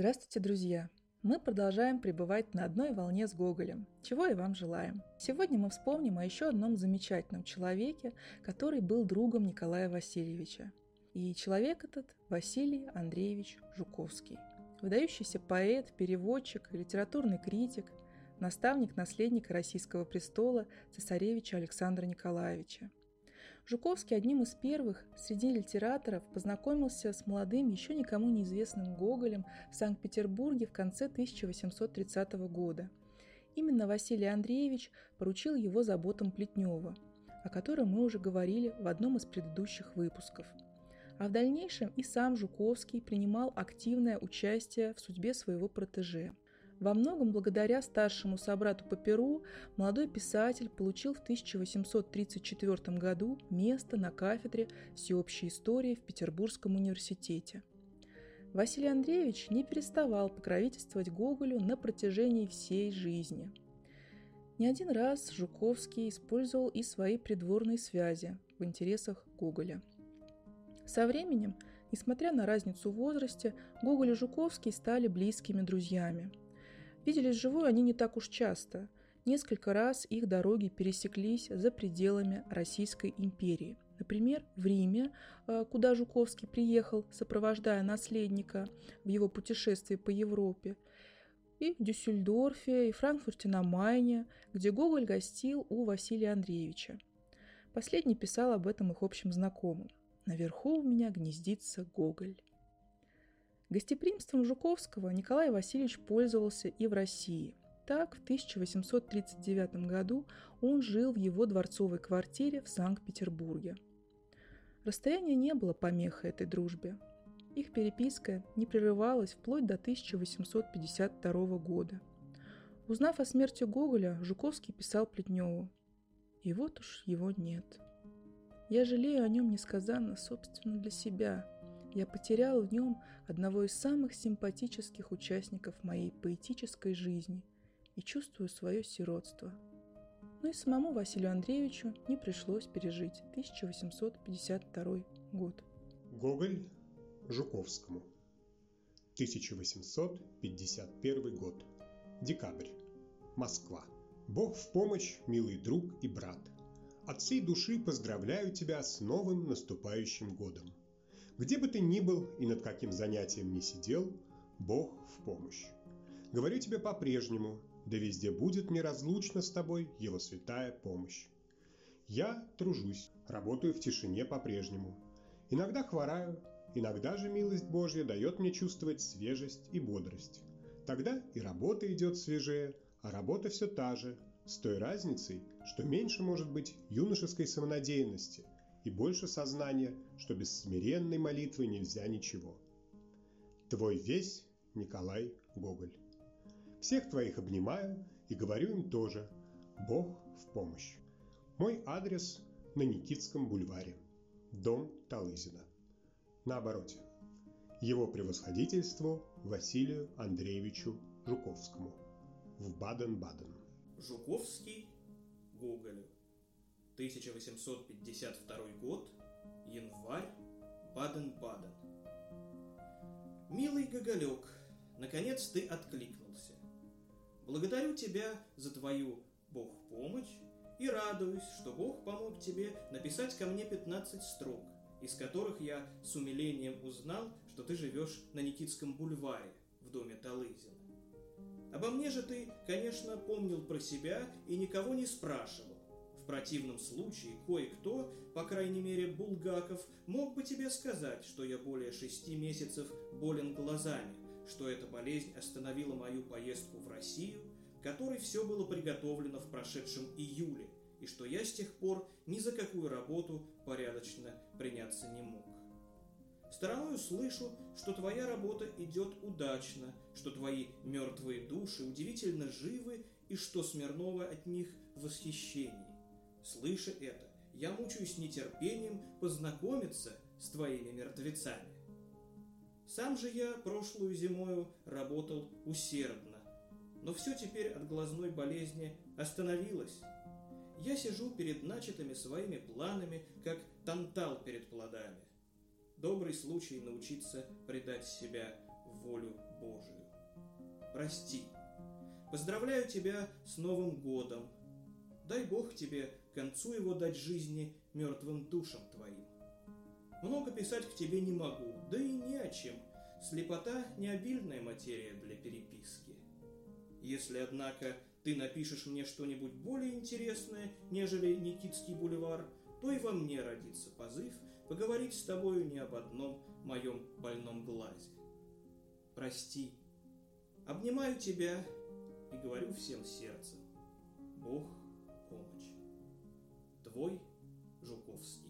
Здравствуйте, друзья! Мы продолжаем пребывать на одной волне с Гоголем, чего и вам желаем. Сегодня мы вспомним о еще одном замечательном человеке, который был другом Николая Васильевича. И человек этот Василий Андреевич Жуковский. Выдающийся поэт, переводчик, литературный критик, наставник наследника российского престола цесаревича Александра Николаевича. Жуковский одним из первых среди литераторов познакомился с молодым, еще никому неизвестным Гоголем в Санкт-Петербурге в конце 1830 года. Именно Василий Андреевич поручил его заботам Плетнева, о котором мы уже говорили в одном из предыдущих выпусков. А в дальнейшем и сам Жуковский принимал активное участие в судьбе своего протеже – во многом благодаря старшему собрату по Перу молодой писатель получил в 1834 году место на кафедре всеобщей истории в Петербургском университете. Василий Андреевич не переставал покровительствовать Гоголю на протяжении всей жизни. Не один раз Жуковский использовал и свои придворные связи в интересах Гоголя. Со временем, несмотря на разницу в возрасте, Гоголь и Жуковский стали близкими друзьями – Виделись живую они не так уж часто. Несколько раз их дороги пересеклись за пределами Российской империи. Например, в Риме, э, куда Жуковский приехал, сопровождая наследника в его путешествии по Европе, и в Дюссельдорфе, и Франкфурте на Майне, где Гоголь гостил у Василия Андреевича. Последний писал об этом их общим знакомым. «Наверху у меня гнездится Гоголь». Гостеприимством Жуковского Николай Васильевич пользовался и в России. Так, в 1839 году он жил в его дворцовой квартире в Санкт-Петербурге. Расстояние не было помехой этой дружбе. Их переписка не прерывалась вплоть до 1852 года. Узнав о смерти Гоголя, Жуковский писал Плетневу «И вот уж его нет. Я жалею о нем несказанно, собственно, для себя – я потерял в нем одного из самых симпатических участников моей поэтической жизни и чувствую свое сиротство. Но и самому Василию Андреевичу не пришлось пережить 1852 год. Гоголь Жуковскому 1851 год. Декабрь. Москва. Бог в помощь, милый друг и брат. От всей души поздравляю тебя с новым наступающим годом. Где бы ты ни был и над каким занятием ни сидел, Бог в помощь. Говорю тебе по-прежнему, да везде будет неразлучно с тобой Его святая помощь. Я тружусь, работаю в тишине по-прежнему. Иногда хвораю, иногда же милость Божья дает мне чувствовать свежесть и бодрость. Тогда и работа идет свежее, а работа все та же, с той разницей, что меньше может быть юношеской самонадеянности – и больше сознания, что без смиренной молитвы нельзя ничего. Твой весь Николай Гоголь. Всех твоих обнимаю и говорю им тоже «Бог в помощь». Мой адрес на Никитском бульваре, дом Талызина. На обороте. Его превосходительству Василию Андреевичу Жуковскому в Баден-Баден. Жуковский Гоголю 1852 год, январь, Баден-Баден. Милый Гоголек, наконец ты откликнулся. Благодарю тебя за твою Бог помощь и радуюсь, что Бог помог тебе написать ко мне 15 строк, из которых я с умилением узнал, что ты живешь на Никитском бульваре в доме Талызина. Обо мне же ты, конечно, помнил про себя и никого не спрашивал, противном случае кое-кто, по крайней мере Булгаков, мог бы тебе сказать, что я более шести месяцев болен глазами, что эта болезнь остановила мою поездку в Россию, которой все было приготовлено в прошедшем июле, и что я с тех пор ни за какую работу порядочно приняться не мог. Стороною слышу, что твоя работа идет удачно, что твои мертвые души удивительно живы и что Смирнова от них в восхищении. Слыша это, я мучаюсь нетерпением познакомиться с твоими мертвецами. Сам же я прошлую зимою работал усердно, но все теперь от глазной болезни остановилось. Я сижу перед начатыми своими планами, как тантал перед плодами. Добрый случай научиться предать себя волю Божию. Прости. Поздравляю тебя с Новым годом. Дай Бог тебе к концу его дать жизни мертвым душам твоим. Много писать к тебе не могу, да и не о чем. Слепота – не обильная материя для переписки. Если, однако, ты напишешь мне что-нибудь более интересное, нежели Никитский бульвар, то и во мне родится позыв поговорить с тобою не об одном моем больном глазе. Прости. Обнимаю тебя и говорю всем сердцем. Бог Твой Жуковский.